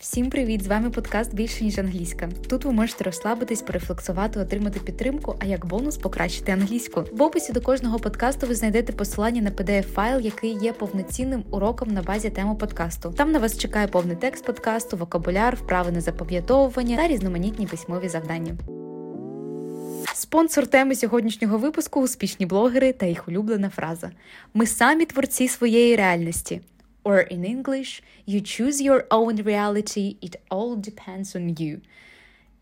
Всім привіт! З вами подкаст більше ніж англійська. Тут ви можете розслабитись, порефлексувати, отримати підтримку, а як бонус покращити англійську. В описі до кожного подкасту ви знайдете посилання на pdf файл, який є повноцінним уроком на базі теми подкасту. Там на вас чекає повний текст подкасту, вокабуляр, вправи на запам'ятовування та різноманітні письмові завдання. Спонсор теми сьогоднішнього випуску успішні блогери та їх улюблена фраза. Ми самі творці своєї реальності. Or in English, you choose your own reality, it all depends on you.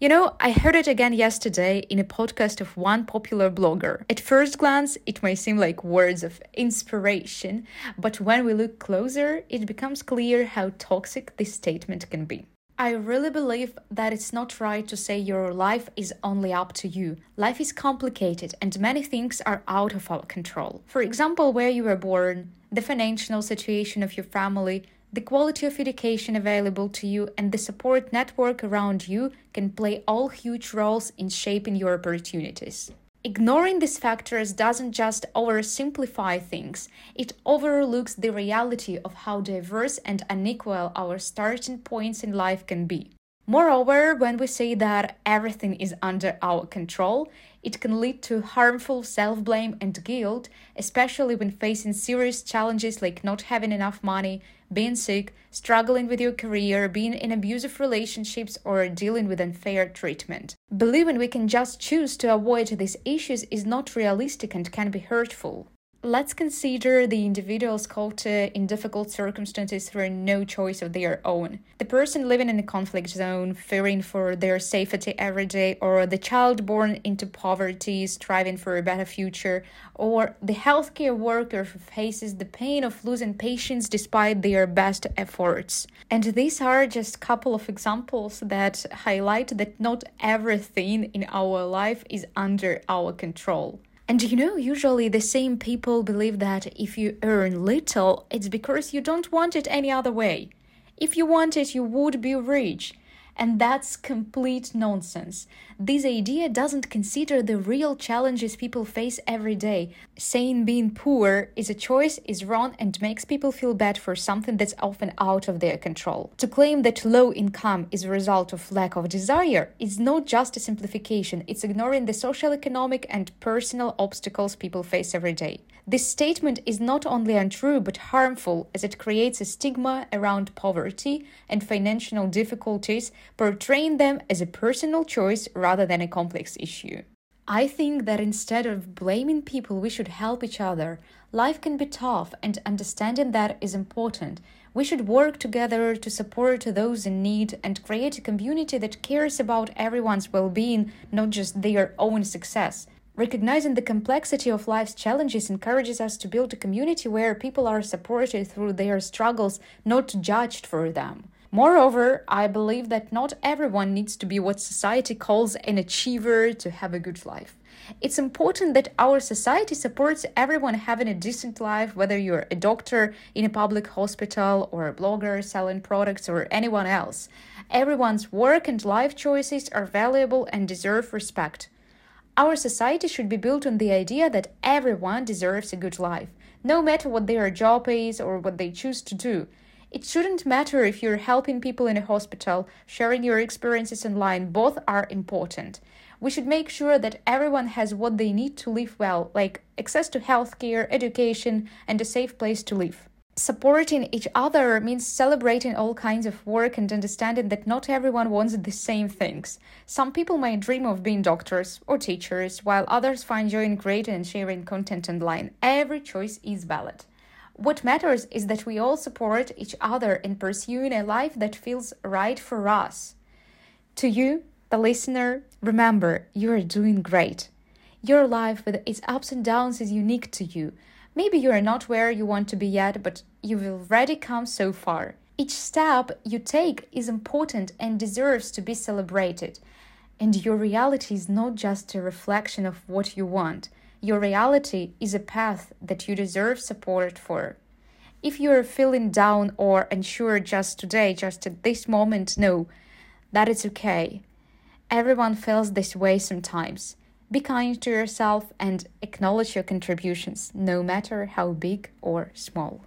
You know, I heard it again yesterday in a podcast of one popular blogger. At first glance, it may seem like words of inspiration, but when we look closer, it becomes clear how toxic this statement can be. I really believe that it's not right to say your life is only up to you. Life is complicated and many things are out of our control. For example, where you were born, the financial situation of your family, the quality of education available to you, and the support network around you can play all huge roles in shaping your opportunities. Ignoring these factors doesn't just oversimplify things, it overlooks the reality of how diverse and unequal our starting points in life can be. Moreover, when we say that everything is under our control, it can lead to harmful self blame and guilt, especially when facing serious challenges like not having enough money, being sick, struggling with your career, being in abusive relationships, or dealing with unfair treatment. Believing we can just choose to avoid these issues is not realistic and can be hurtful. Let's consider the individuals uh, in difficult circumstances through no choice of their own. The person living in a conflict zone, fearing for their safety every day, or the child born into poverty, striving for a better future, or the healthcare worker who faces the pain of losing patients despite their best efforts. And these are just a couple of examples that highlight that not everything in our life is under our control. And you know, usually the same people believe that if you earn little, it's because you don't want it any other way. If you want it, you would be rich. And that's complete nonsense. This idea doesn't consider the real challenges people face every day. Saying being poor is a choice is wrong and makes people feel bad for something that's often out of their control. To claim that low income is a result of lack of desire is not just a simplification, it's ignoring the social, economic, and personal obstacles people face every day. This statement is not only untrue but harmful as it creates a stigma around poverty and financial difficulties, portraying them as a personal choice rather than a complex issue. I think that instead of blaming people, we should help each other. Life can be tough, and understanding that is important. We should work together to support those in need and create a community that cares about everyone's well being, not just their own success. Recognizing the complexity of life's challenges encourages us to build a community where people are supported through their struggles, not judged for them. Moreover, I believe that not everyone needs to be what society calls an achiever to have a good life. It's important that our society supports everyone having a decent life, whether you're a doctor in a public hospital or a blogger selling products or anyone else. Everyone's work and life choices are valuable and deserve respect. Our society should be built on the idea that everyone deserves a good life, no matter what their job is or what they choose to do. It shouldn't matter if you're helping people in a hospital, sharing your experiences online, both are important. We should make sure that everyone has what they need to live well, like access to healthcare, education, and a safe place to live. Supporting each other means celebrating all kinds of work and understanding that not everyone wants the same things. Some people might dream of being doctors or teachers, while others find joy in creating and sharing content online. Every choice is valid. What matters is that we all support each other in pursuing a life that feels right for us. To you, the listener, remember you are doing great. Your life with its ups and downs is unique to you. Maybe you are not where you want to be yet, but you've already come so far. Each step you take is important and deserves to be celebrated. And your reality is not just a reflection of what you want. Your reality is a path that you deserve support for. If you are feeling down or unsure just today, just at this moment, know that it's okay. Everyone feels this way sometimes. Be kind to yourself and acknowledge your contributions, no matter how big or small.